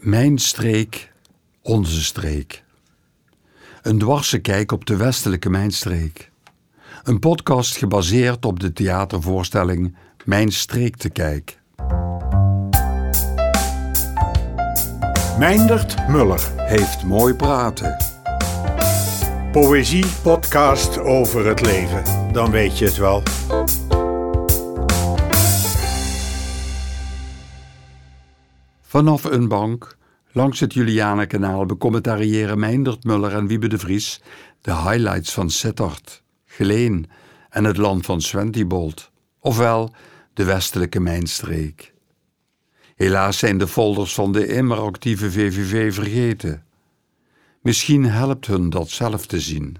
Mijn streek, onze streek. Een dwarse kijk op de westelijke mijnstreek. Een podcast gebaseerd op de theatervoorstelling Mijn streek te kijk. Meindert Muller. Heeft mooi praten. Poëzie podcast over het leven. Dan weet je het wel. Vanaf een bank langs het Julianenkanaal becommentariëren Meindert Muller en Wiebe de Vries de highlights van Sittard, Geleen en het land van Swentibold, ofwel de westelijke mijnstreek. Helaas zijn de folders van de immer actieve VVV vergeten. Misschien helpt hun dat zelf te zien.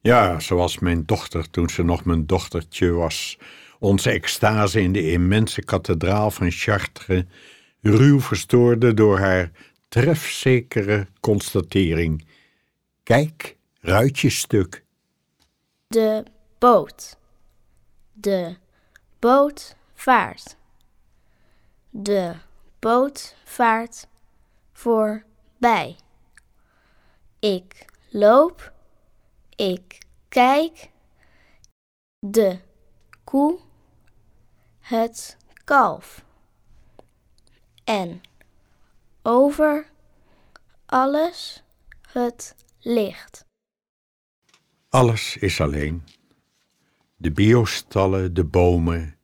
Ja, zoals mijn dochter toen ze nog mijn dochtertje was. Onze extase in de immense kathedraal van Chartres ruw verstoorde door haar trefzekere constatering. Kijk, ruitjestuk. De boot. De boot vaart. De boot vaart voorbij. Ik loop. Ik kijk. De koe. Het kalf. En over alles het licht. Alles is alleen. De biostallen, de bomen,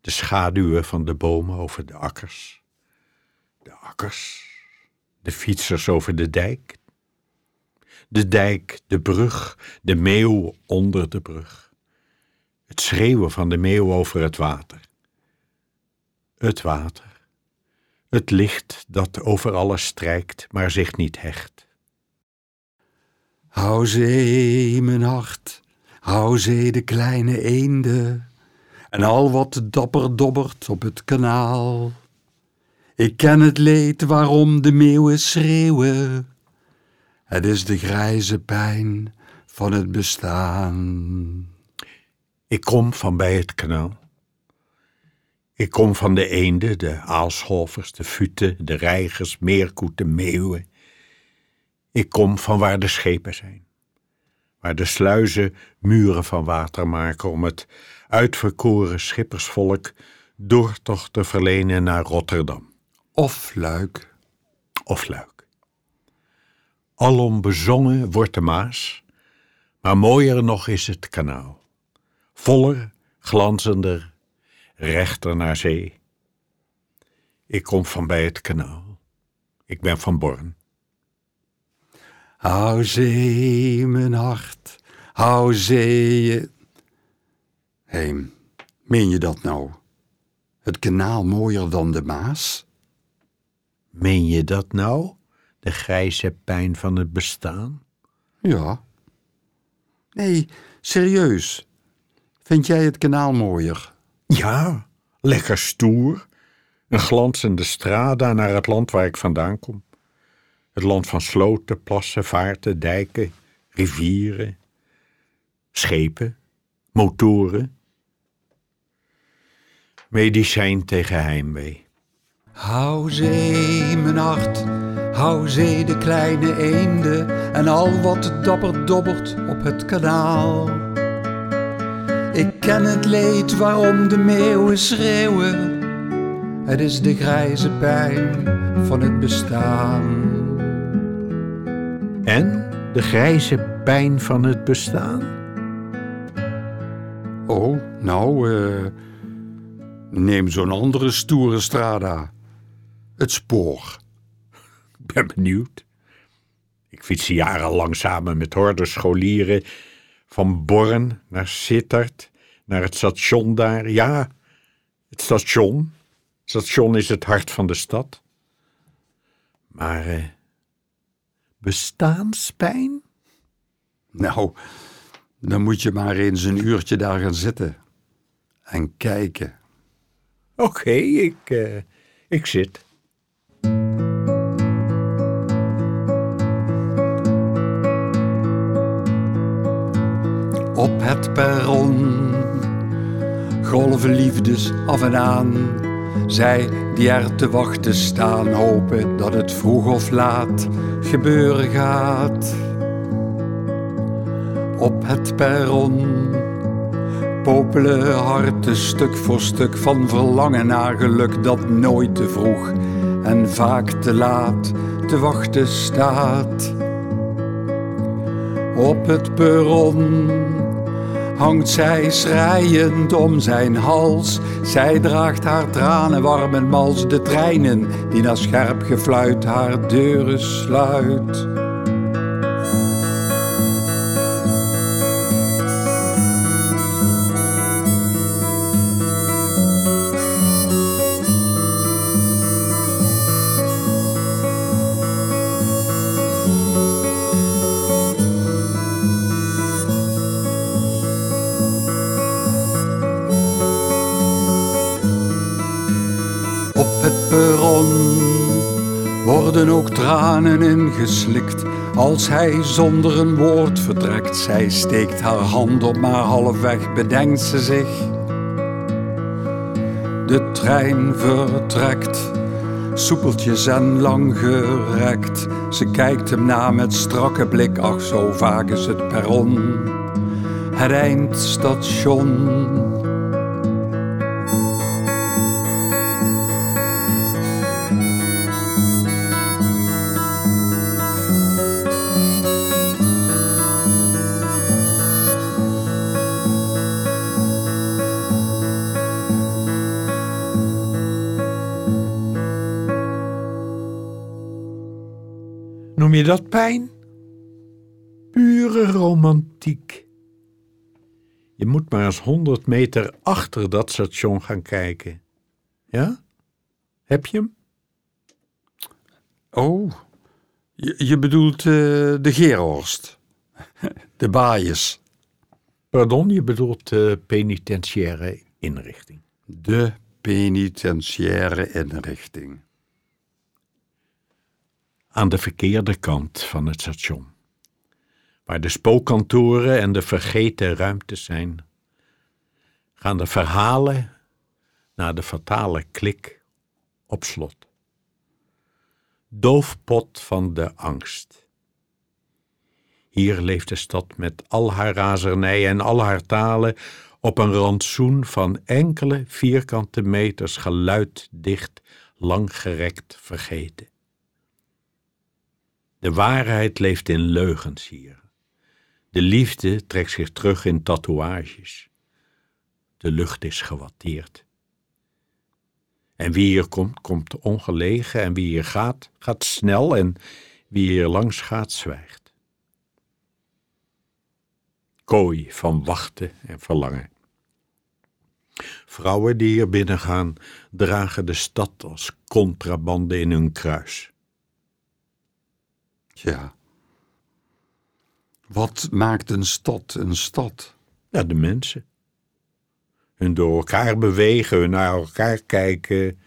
de schaduwen van de bomen over de akkers. De akkers, de fietsers over de dijk. De dijk, de brug, de meeuw onder de brug. Het schreeuwen van de meeuw over het water. Het water. Het licht dat over alles strijkt, maar zich niet hecht. Hou zee, mijn hart, hou zee de kleine eende, en al wat dapper dobbert op het kanaal. Ik ken het leed waarom de meeuwen schreeuwen. Het is de grijze pijn van het bestaan. Ik kom van bij het kanaal. Ik kom van de eenden, de aalscholvers, de futen, de reigers, meerkoeten, meeuwen. Ik kom van waar de schepen zijn. Waar de sluizen muren van water maken om het uitverkoren schippersvolk doortocht te verlenen naar Rotterdam. Of luik. Of luik. Alom bezongen wordt de Maas, maar mooier nog is het kanaal. Voller, glanzender, rechter naar zee. Ik kom van bij het kanaal. Ik ben van Born. Hou zee, mijn hart, hou zee. Hey, meen je dat nou? Het kanaal mooier dan de Maas? Meen je dat nou? De grijze pijn van het bestaan? Ja. Nee, serieus. Vind jij het kanaal mooier? Ja, lekker stoer. Een glanzende strada naar het land waar ik vandaan kom. Het land van sloten, plassen, vaarten, dijken, rivieren, schepen, motoren. Medicijn tegen heimwee. Hou zee, mijn hart, hou zee de kleine eende en al wat dapper dobbert op het kanaal. Ik ken het leed waarom de meeuwen schreeuwen. Het is de grijze pijn van het bestaan. En de grijze pijn van het bestaan? Oh, nou, eh, neem zo'n andere stoere strada. Het spoor. Ik ben benieuwd. Ik fiets jarenlang samen met hordes scholieren van Born naar Sittard, naar het station daar. Ja, het station. Het station is het hart van de stad. Maar eh, bestaanspijn? Nou, dan moet je maar eens een uurtje daar gaan zitten. En kijken. Oké, ik, eh, ik zit. Op het perron golven liefdes af en aan. Zij die er te wachten staan, hopen dat het vroeg of laat gebeuren gaat. Op het perron popelen harten stuk voor stuk van verlangen naar geluk dat nooit te vroeg en vaak te laat te wachten staat. Op het perron hangt zij schreiend om zijn hals. Zij draagt haar tranen warm en mals de treinen die na scherp gefluit haar deuren sluit. Worden ook tranen ingeslikt als hij zonder een woord vertrekt. Zij steekt haar hand op, maar halfweg bedenkt ze zich. De trein vertrekt, soepeltjes en lang gerekt. Ze kijkt hem na met strakke blik, ach zo vaak is het perron. Het eindstation. Je dat pijn? Pure romantiek. Je moet maar eens honderd meter achter dat station gaan kijken. Ja? Heb je hem? Oh, je, je bedoelt uh, de Gerhorst. De baaiers. Pardon, je bedoelt de penitentiaire inrichting. De penitentiaire inrichting aan de verkeerde kant van het station. Waar de spookkantoren en de vergeten ruimtes zijn, gaan de verhalen naar de fatale klik op slot. Doofpot van de angst. Hier leeft de stad met al haar razernij en al haar talen op een rantsoen van enkele vierkante meters geluiddicht, langgerekt vergeten. De waarheid leeft in leugens hier. De liefde trekt zich terug in tatoeages. De lucht is gewatteerd. En wie hier komt, komt ongelegen, en wie hier gaat, gaat snel, en wie hier langs gaat, zwijgt. Kooi van wachten en verlangen. Vrouwen die hier binnengaan, dragen de stad als contrabande in hun kruis. Ja. Wat maakt een stad een stad? Ja, de mensen. Hun door elkaar bewegen, hun naar elkaar kijken,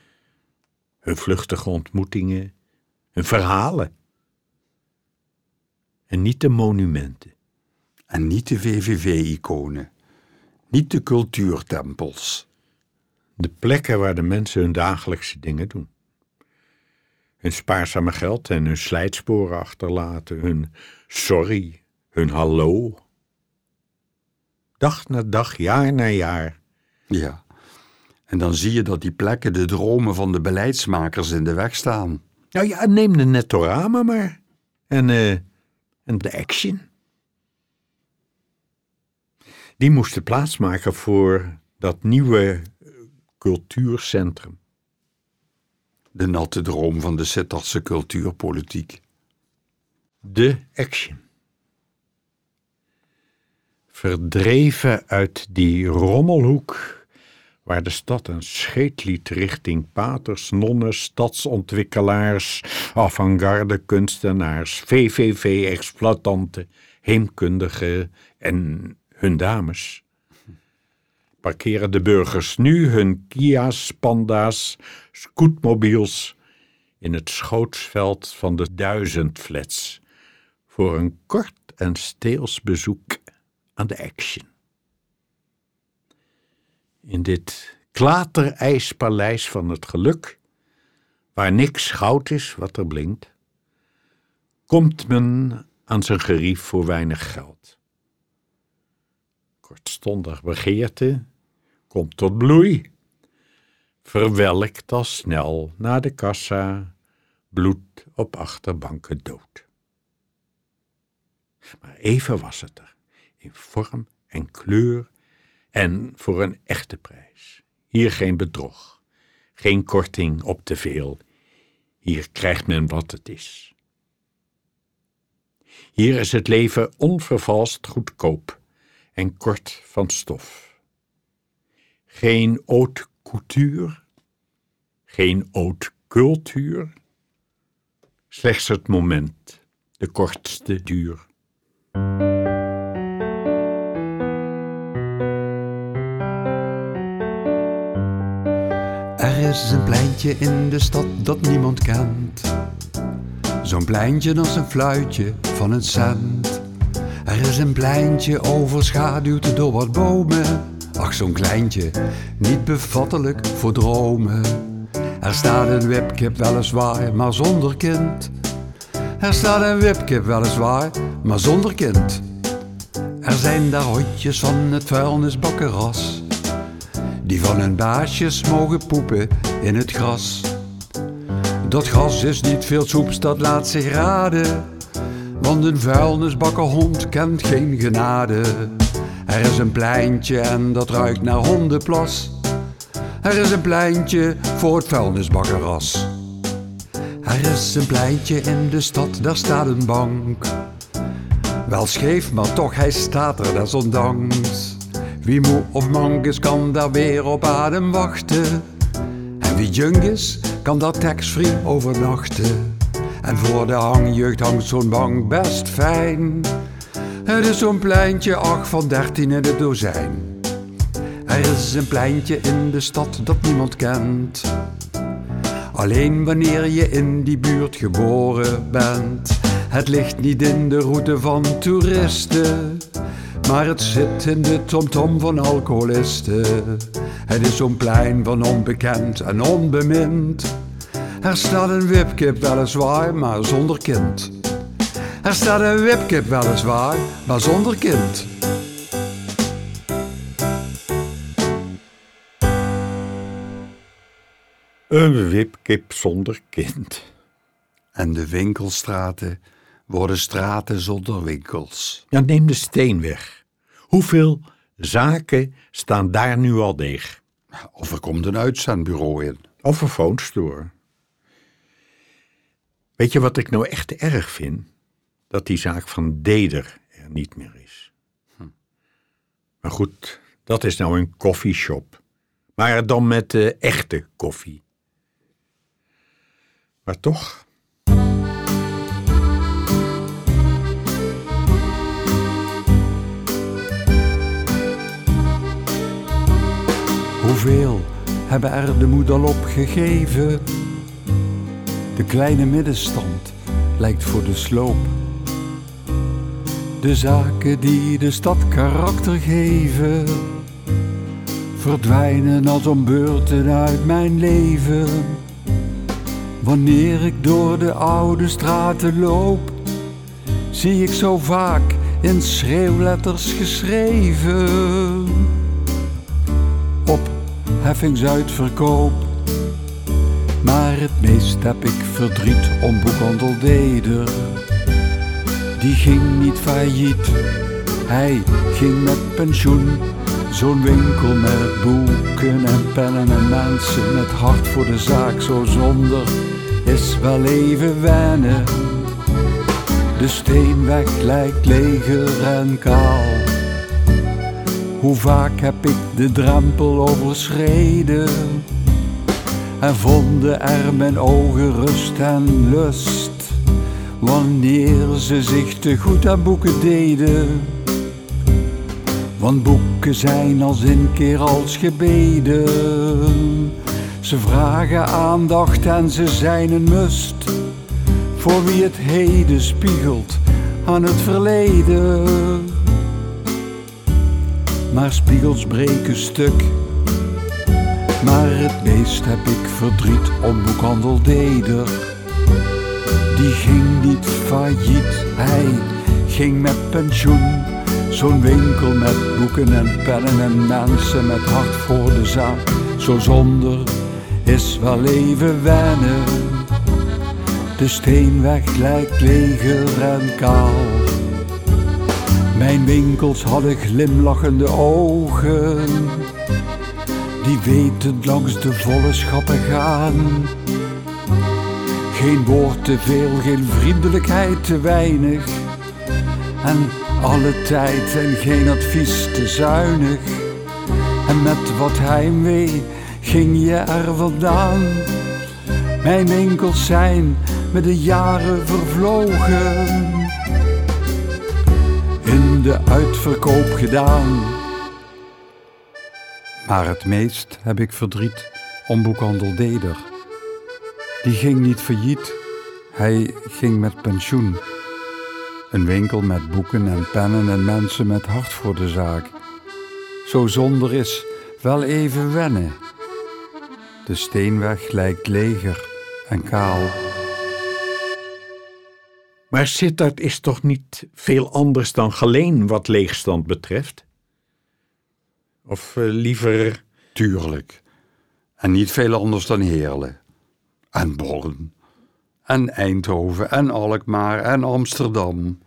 hun vluchtige ontmoetingen, hun verhalen. En niet de monumenten. En niet de VVV-iconen. Niet de cultuurtempels. De plekken waar de mensen hun dagelijkse dingen doen hun spaarzame geld en hun slijtsporen achterlaten, hun sorry, hun hallo. Dag na dag, jaar na jaar. Ja, en dan zie je dat die plekken de dromen van de beleidsmakers in de weg staan. Nou ja, neem de Nettorama maar. En, uh, en de Action. Die moesten plaatsmaken voor dat nieuwe cultuurcentrum de natte droom van de Sittardse cultuurpolitiek. De action. Verdreven uit die rommelhoek waar de stad een scheet liet richting paters, nonnen, stadsontwikkelaars, avant-garde kunstenaars, VVV-exploitanten, heemkundigen en hun dames parkeren de burgers nu hun Kia's, Panda's, scootmobiels in het schootsveld van de duizend flats voor een kort en steels bezoek aan de action. In dit klaterijspaleis van het geluk, waar niks goud is wat er blinkt, komt men aan zijn gerief voor weinig geld. Kortstondig begeerte komt tot bloei, verwelkt al snel naar de kassa, bloed op achterbanken dood. Maar even was het er, in vorm en kleur en voor een echte prijs. Hier geen bedrog, geen korting op te veel. Hier krijgt men wat het is. Hier is het leven onvervalst goedkoop en kort van stof. Geen haute couture, geen haute cultuur, slechts het moment, de kortste duur. Er is een pleintje in de stad dat niemand kent. Zo'n pleintje als een fluitje van een cent. Er is een pleintje overschaduwd door wat bomen. Ach, zo'n kleintje, niet bevattelijk voor dromen. Er staat een wipkip weliswaar, maar zonder kind. Er staat een wipkip weliswaar, maar zonder kind. Er zijn daar hondjes van het vuilnisbakkenras. Die van hun baasjes mogen poepen in het gras. Dat gras is niet veel soeps, dat laat zich raden. Want een vuilnisbakkenhond kent geen genade. Er is een pleintje en dat ruikt naar hondenplas. Er is een pleintje voor het vuilnisbakkenras. Er is een pleintje in de stad, daar staat een bank. Wel scheef, maar toch, hij staat er desondanks. Wie moe of mank is, kan daar weer op adem wachten. En wie jong is, kan daar tax-free overnachten. En voor de hangjeugd hangt zo'n bank best fijn. Het is zo'n pleintje, ach, van dertien in het dozijn. Er is een pleintje in de stad dat niemand kent. Alleen wanneer je in die buurt geboren bent. Het ligt niet in de route van toeristen, maar het zit in de tomtom van alcoholisten. Het is zo'n plein van onbekend en onbemind. Er staat een wipkip weliswaar, maar zonder kind. Er staat een wipkip weliswaar, maar zonder kind. Een wipkip zonder kind. En de winkelstraten worden straten zonder winkels. Ja, neem de steen weg. Hoeveel zaken staan daar nu al deeg? Of er komt een uitzendbureau in. Of een phone store. Weet je wat ik nou echt erg vind? Dat die zaak van Deder er niet meer is. Hm. Maar goed, dat is nou een koffieshop. Maar dan met de echte koffie. Maar toch, Hoeveel hebben er de moed al opgegeven? De kleine middenstand lijkt voor de sloop. De zaken die de stad karakter geven, verdwijnen als om beurten uit mijn leven. Wanneer ik door de oude straten loop, zie ik zo vaak in schreeuwletters geschreven. Op heffingsuitverkoop. Maar het meest heb ik verdriet om boekhandel Deder. Die ging niet failliet, hij ging met pensioen. Zo'n winkel met boeken en pennen en mensen met hart voor de zaak zo zonder is wel even wennen. De steenweg lijkt leger en kaal. Hoe vaak heb ik de drempel overschreden en vonden er mijn ogen rust en lust wanneer ze zich te goed aan boeken deden. Want boeken zijn als in keer als gebeden. Ze vragen aandacht en ze zijn een must voor wie het heden spiegelt aan het verleden. Maar spiegels breken stuk Maar het meest heb ik verdriet om boekhandel Deder. Die ging niet failliet, hij ging met pensioen. Zo'n winkel met boeken en pennen en mensen met hart voor de zaak. Zo zonder is wel even wennen. De steenweg lijkt leger en kaal. Mijn winkels hadden glimlachende ogen, die wetend langs de volle schappen gaan. Geen woord te veel, geen vriendelijkheid te weinig. En alle tijd en geen advies te zuinig. En met wat heimwee ging je er vandaan. Mijn winkels zijn met de jaren vervlogen. In de uitverkoop gedaan. Maar het meest heb ik verdriet om boekhandel Deder. Die ging niet failliet, hij ging met pensioen. Een winkel met boeken en pennen en mensen met hart voor de zaak. Zo zonder is wel even wennen. De steenweg lijkt leger en kaal. Maar Sittard is toch niet veel anders dan Geleen wat leegstand betreft? Of eh, liever... Tuurlijk. En niet veel anders dan Heerlen. En Born. En Eindhoven en Alkmaar en Amsterdam.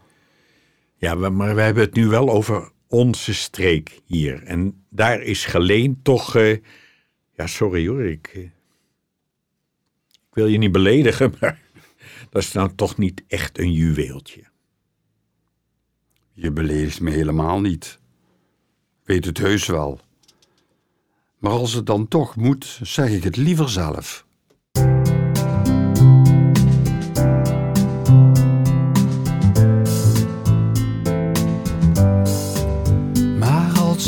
Ja, maar we hebben het nu wel over onze streek hier. En daar is Geleen toch... eh, ja, sorry hoor, ik... eh, ik wil je niet beledigen, maar... dat is nou toch niet echt een juweeltje. Je beledigt me helemaal niet. Weet het heus wel. Maar als het dan toch moet, zeg ik het liever zelf.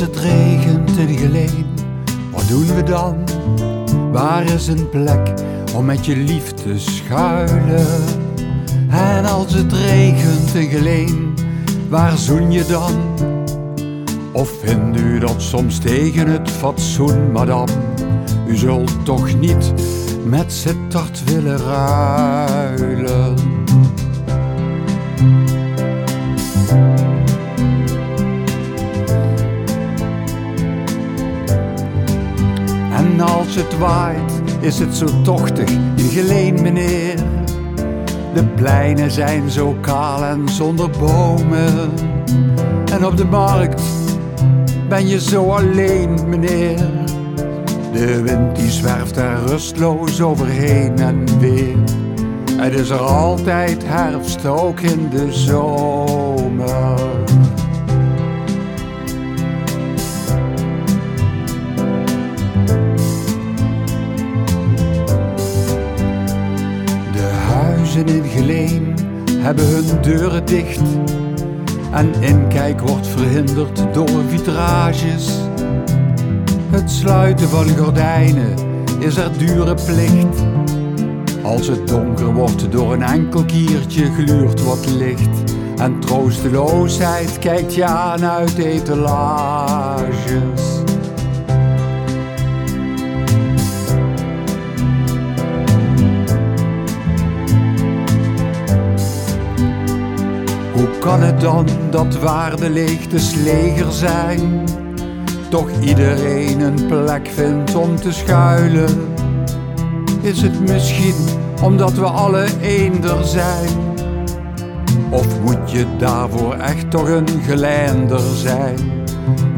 Het regent in Geleen, wat doen we dan? Waar is een plek om met je lief te schuilen? En als het regent in Geleen, waar zoen je dan? Of vindt u dat soms tegen het fatsoen, madame? U zult toch niet met Sittard willen ruilen? Als het waait, is het zo tochtig in Geleen, meneer. De pleinen zijn zo kaal en zonder bomen. En op de markt ben je zo alleen, meneer. De wind die zwerft er rustloos overheen en weer. Het is er altijd herfst, ook in de zomer. Huizen in Geleen hebben hun deuren dicht. En inkijk wordt verhinderd door vitrages. Het sluiten van gordijnen is er dure plicht. Als het donker wordt door een enkel kiertje gluurt wat licht. En troosteloosheid kijkt je aan uit etalages. Kan het dan dat waar de leger zijn, toch iedereen een plek vindt om te schuilen? Is het misschien omdat we alle eender zijn? Of moet je daarvoor echt toch een geleinder zijn?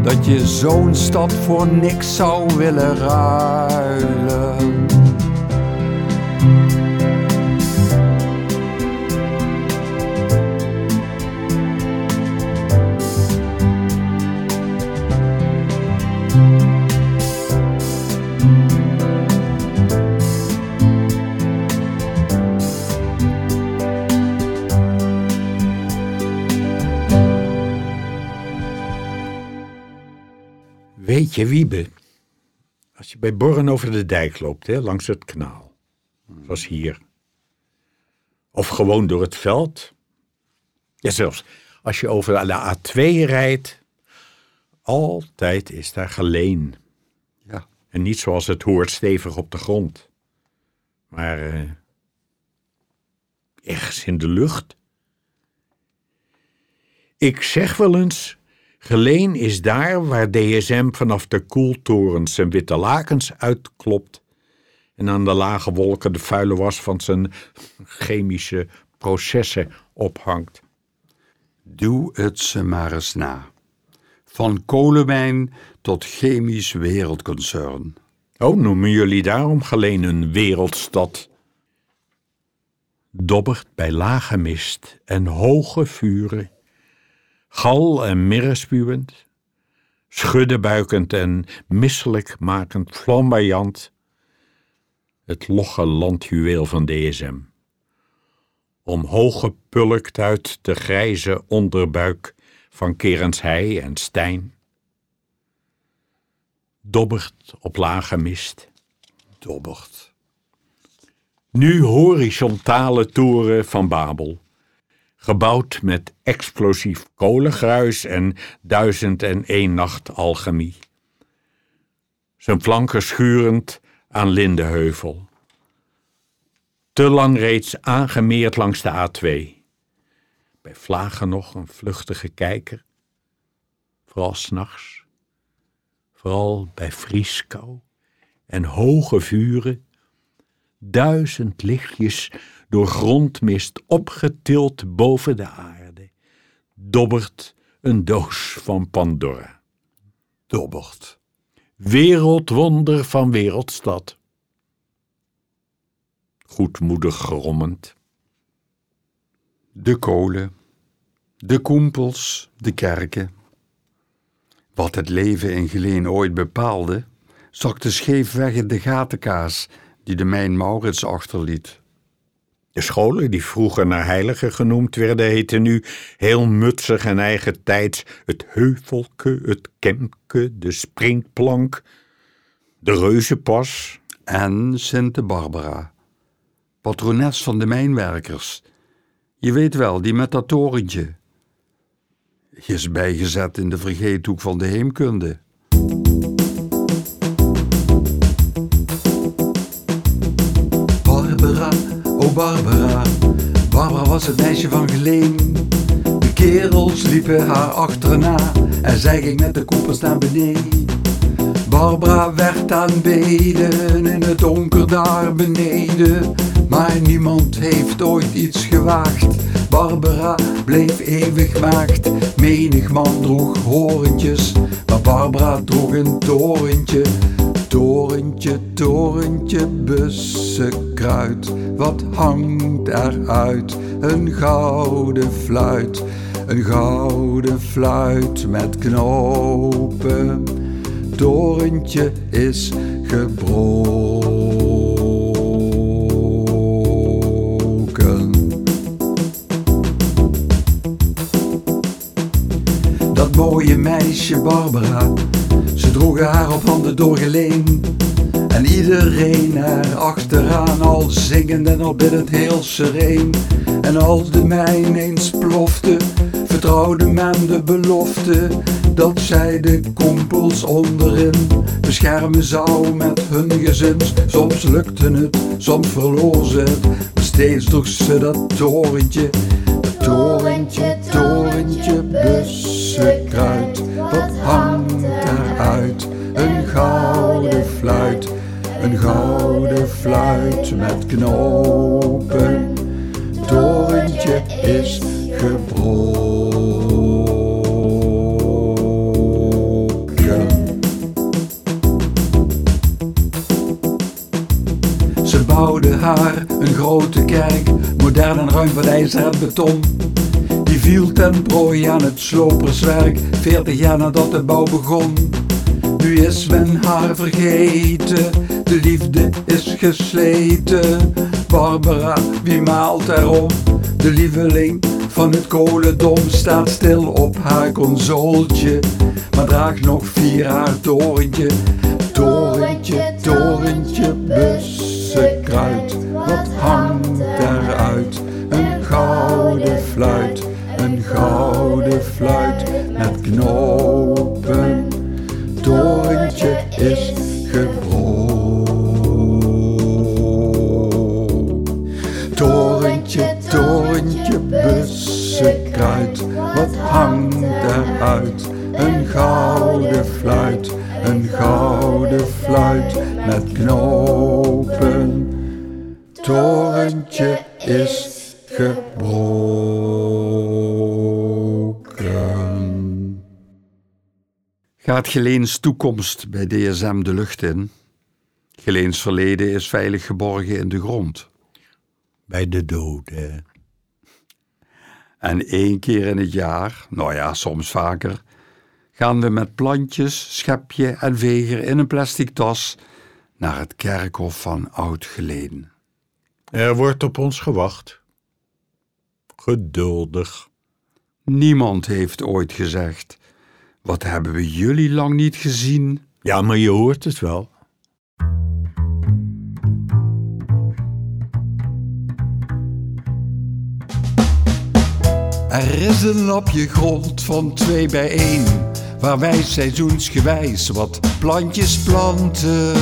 Dat je zo'n stad voor niks zou willen ruilen? Wiebe, als je bij Borren over de dijk loopt, hè, langs het kanaal, zoals hier, of gewoon door het veld, ja, zelfs als je over de A2 rijdt, altijd is daar Geleen. Ja. En niet zoals het hoort stevig op de grond, maar uh, ergens in de lucht. Ik zeg wel eens, Geleen is daar waar DSM vanaf de koeltorens zijn witte lakens uitklopt en aan de lage wolken de vuile was van zijn chemische processen ophangt. Doe het ze maar eens na. Van kolenmijn tot chemisch wereldconcern. Oh, noemen jullie daarom Geleen een wereldstad? Dobbert bij lage mist en hoge vuren gal en mirre spuwend, schuddebuikend en misselijk makend flamboyant, het logge landjuweel van DSM. Omhoog gepulkt uit de grijze onderbuik van Kerenshei en Stijn. Dobbert op lage mist. Dobbert. Nu horizontale toren van Babel gebouwd met explosief kolengruis en duizend en één nacht alchemie. Zijn flanken schurend aan Lindeheuvel. Te lang reeds aangemeerd langs de A2. Bij vlagen nog een vluchtige kijker, vooral s'nachts, vooral bij vrieskou en hoge vuren, duizend lichtjes door grondmist opgetild boven de aarde, dobbert een doos van Pandora. Dobbert. Wereldwonder van wereldstad. Goedmoedig grommend. De kolen, de koempels, de kerken. Wat het leven in Geleen ooit bepaalde, zakte scheef weg in de gatenkaas die de mijn Maurits achterliet. De scholen, die vroeger naar heiligen genoemd werden, heten nu heel mutsig en eigen tijds het heuvelke, het kemke, de springplank, de reuzenpas. En Sinte Barbara, patrones van de mijnwerkers. Je weet wel, die met dat torentje. is bijgezet in de vergeethoek van de heemkunde. Barbara. Barbara was het meisje van Geleen. De kerels liepen haar achterna en zij ging met de koepels naar beneden. Barbara werd aanbeden in het donker daar beneden. Maar niemand heeft ooit iets gewaagd. Barbara bleef eeuwig maagd. Menig man droeg horentjes, maar Barbara droeg een torentje. Torentje, torentje, bussenkruid, wat hangt eruit? Een gouden fluit, een gouden fluit met knopen. Torentje is gebroken. Dat mooie meisje Barbara droegen haar op handen doorgeleen. En iedereen er achteraan, al zingend en al biddend heel sereen. En als de mijn eens plofte, vertrouwde men de belofte dat zij de kompels onderin beschermen zou met hun gezin. Soms lukte het, soms verloor ze het, maar steeds droeg ze dat torentje. Dat torentje, torentje, bussenkruid, wat hangt een gouden fluit met knopen. Torentje is gebroken. Ze bouwden haar een grote kerk, modern en ruim van ijzer en beton. Die viel ten prooi aan het sloperswerk, veertig jaar nadat de bouw begon. Nu is men haar vergeten, de liefde is gesleten. Barbara, wie maalt erom? De lieveling van het kolendom staat stil op haar consoltje, maar draagt nog vier haar torentje. Torentje, torentje, bussenkruid, Gaat Geleens toekomst bij DSM de lucht in? Geleens verleden is veilig geborgen in de grond. Bij de doden. En één keer in het jaar, nou ja, soms vaker, gaan we met plantjes, schepje en veger in een plastic tas naar het kerkhof van Oud Geleen. Er wordt op ons gewacht. Geduldig. Niemand heeft ooit gezegd: Wat hebben we jullie lang niet gezien? Ja, maar je hoort het wel. Er is een lapje grond van twee bij één, waar wij seizoensgewijs wat plantjes planten.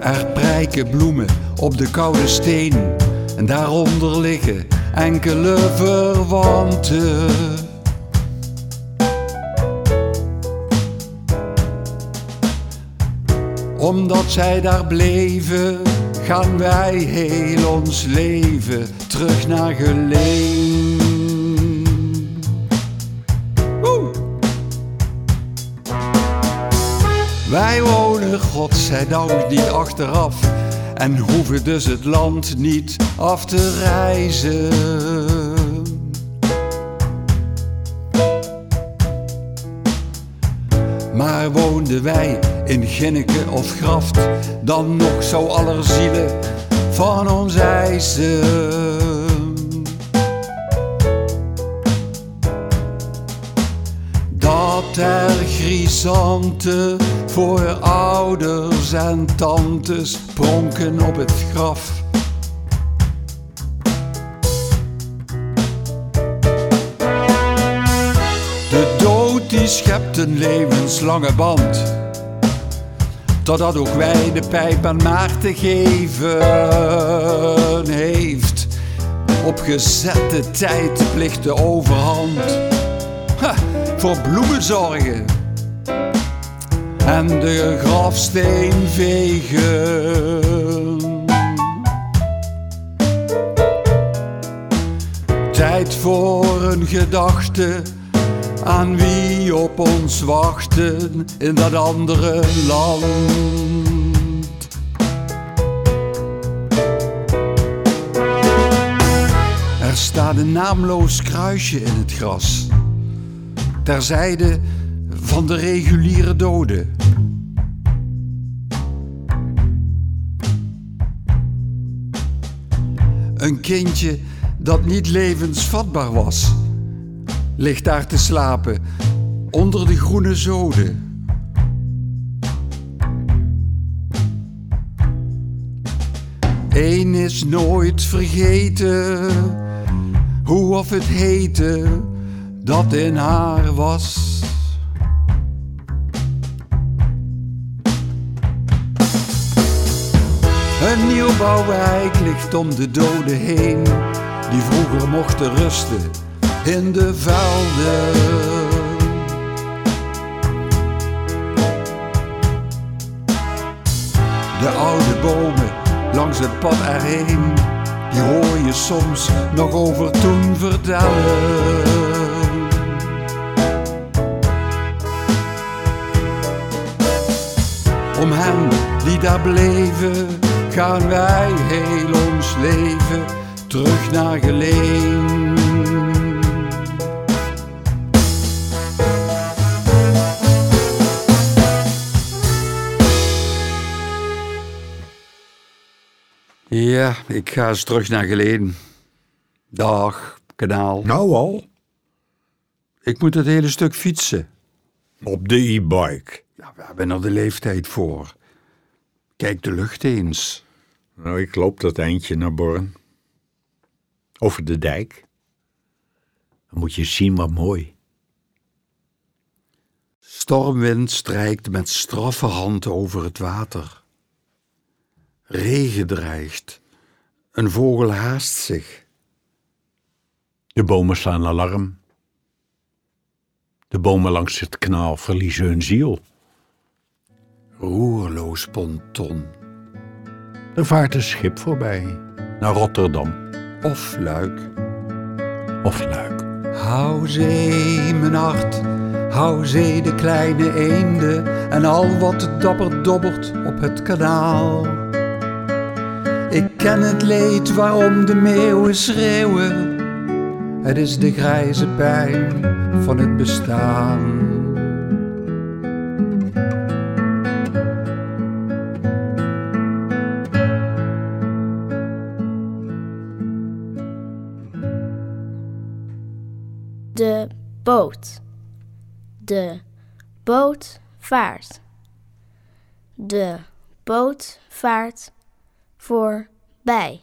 Er prijken bloemen op de koude steen, en daaronder liggen enkele verwanten. Omdat zij daar bleven, gaan wij heel ons leven terug naar Geleen. Wij wonen godzijdank niet achteraf en hoeven dus het land niet af te reizen. Maar woonden wij in Ginneke of Graft, dan nog zo allerzielen van ons eisen. Dat er grisanten voor ouders en tantes pronken op het graf. De dood die schept een levenslange band. Totdat ook wij de pijp aan Maarten geven heeft. Op gezette tijd plicht de overhand. Ha, voor bloemen zorgen. En de grafsteen vegen. Tijd voor een gedachte aan wie op ons wachten in dat andere land. Er staat een naamloos kruisje in het gras, terzijde van de reguliere doden. Een kindje dat niet levensvatbaar was ligt daar te slapen onder de groene zoden. Eén is nooit vergeten hoe of het heette dat in haar was. Een nieuwbouwwijk ligt om de doden heen, die vroeger mochten rusten in de velden. De oude bomen langs het pad erheen, die hoor je soms nog over toen vertellen. Om hen die daar bleven, gaan wij heel ons leven terug naar Geleen. Ja, ik ga eens terug naar Geleen. Dag, kanaal. Nou al, Ik moet het hele stuk fietsen. op de e-bike. Ja, we hebben er de leeftijd voor. Kijk de lucht eens. Nou, ik loop dat eindje naar Born. Over de dijk. Dan moet je zien wat mooi. Stormwind strijkt met straffe hand over het water. Regen dreigt. Een vogel haast zich. De bomen slaan alarm. De bomen langs het kanaal verliezen hun ziel. Roerloos ponton. Er vaart een schip voorbij naar Rotterdam Of luik. of Luik. Hou zee, mijn hart. Hou zee, de kleine eenden. En al wat dapper dobbert op het kanaal. Ik ken het leed waarom de meeuwen schreeuwen. Het is de grijze pijn van het bestaan. De boot. De boot vaart. De boot vaart voorbij.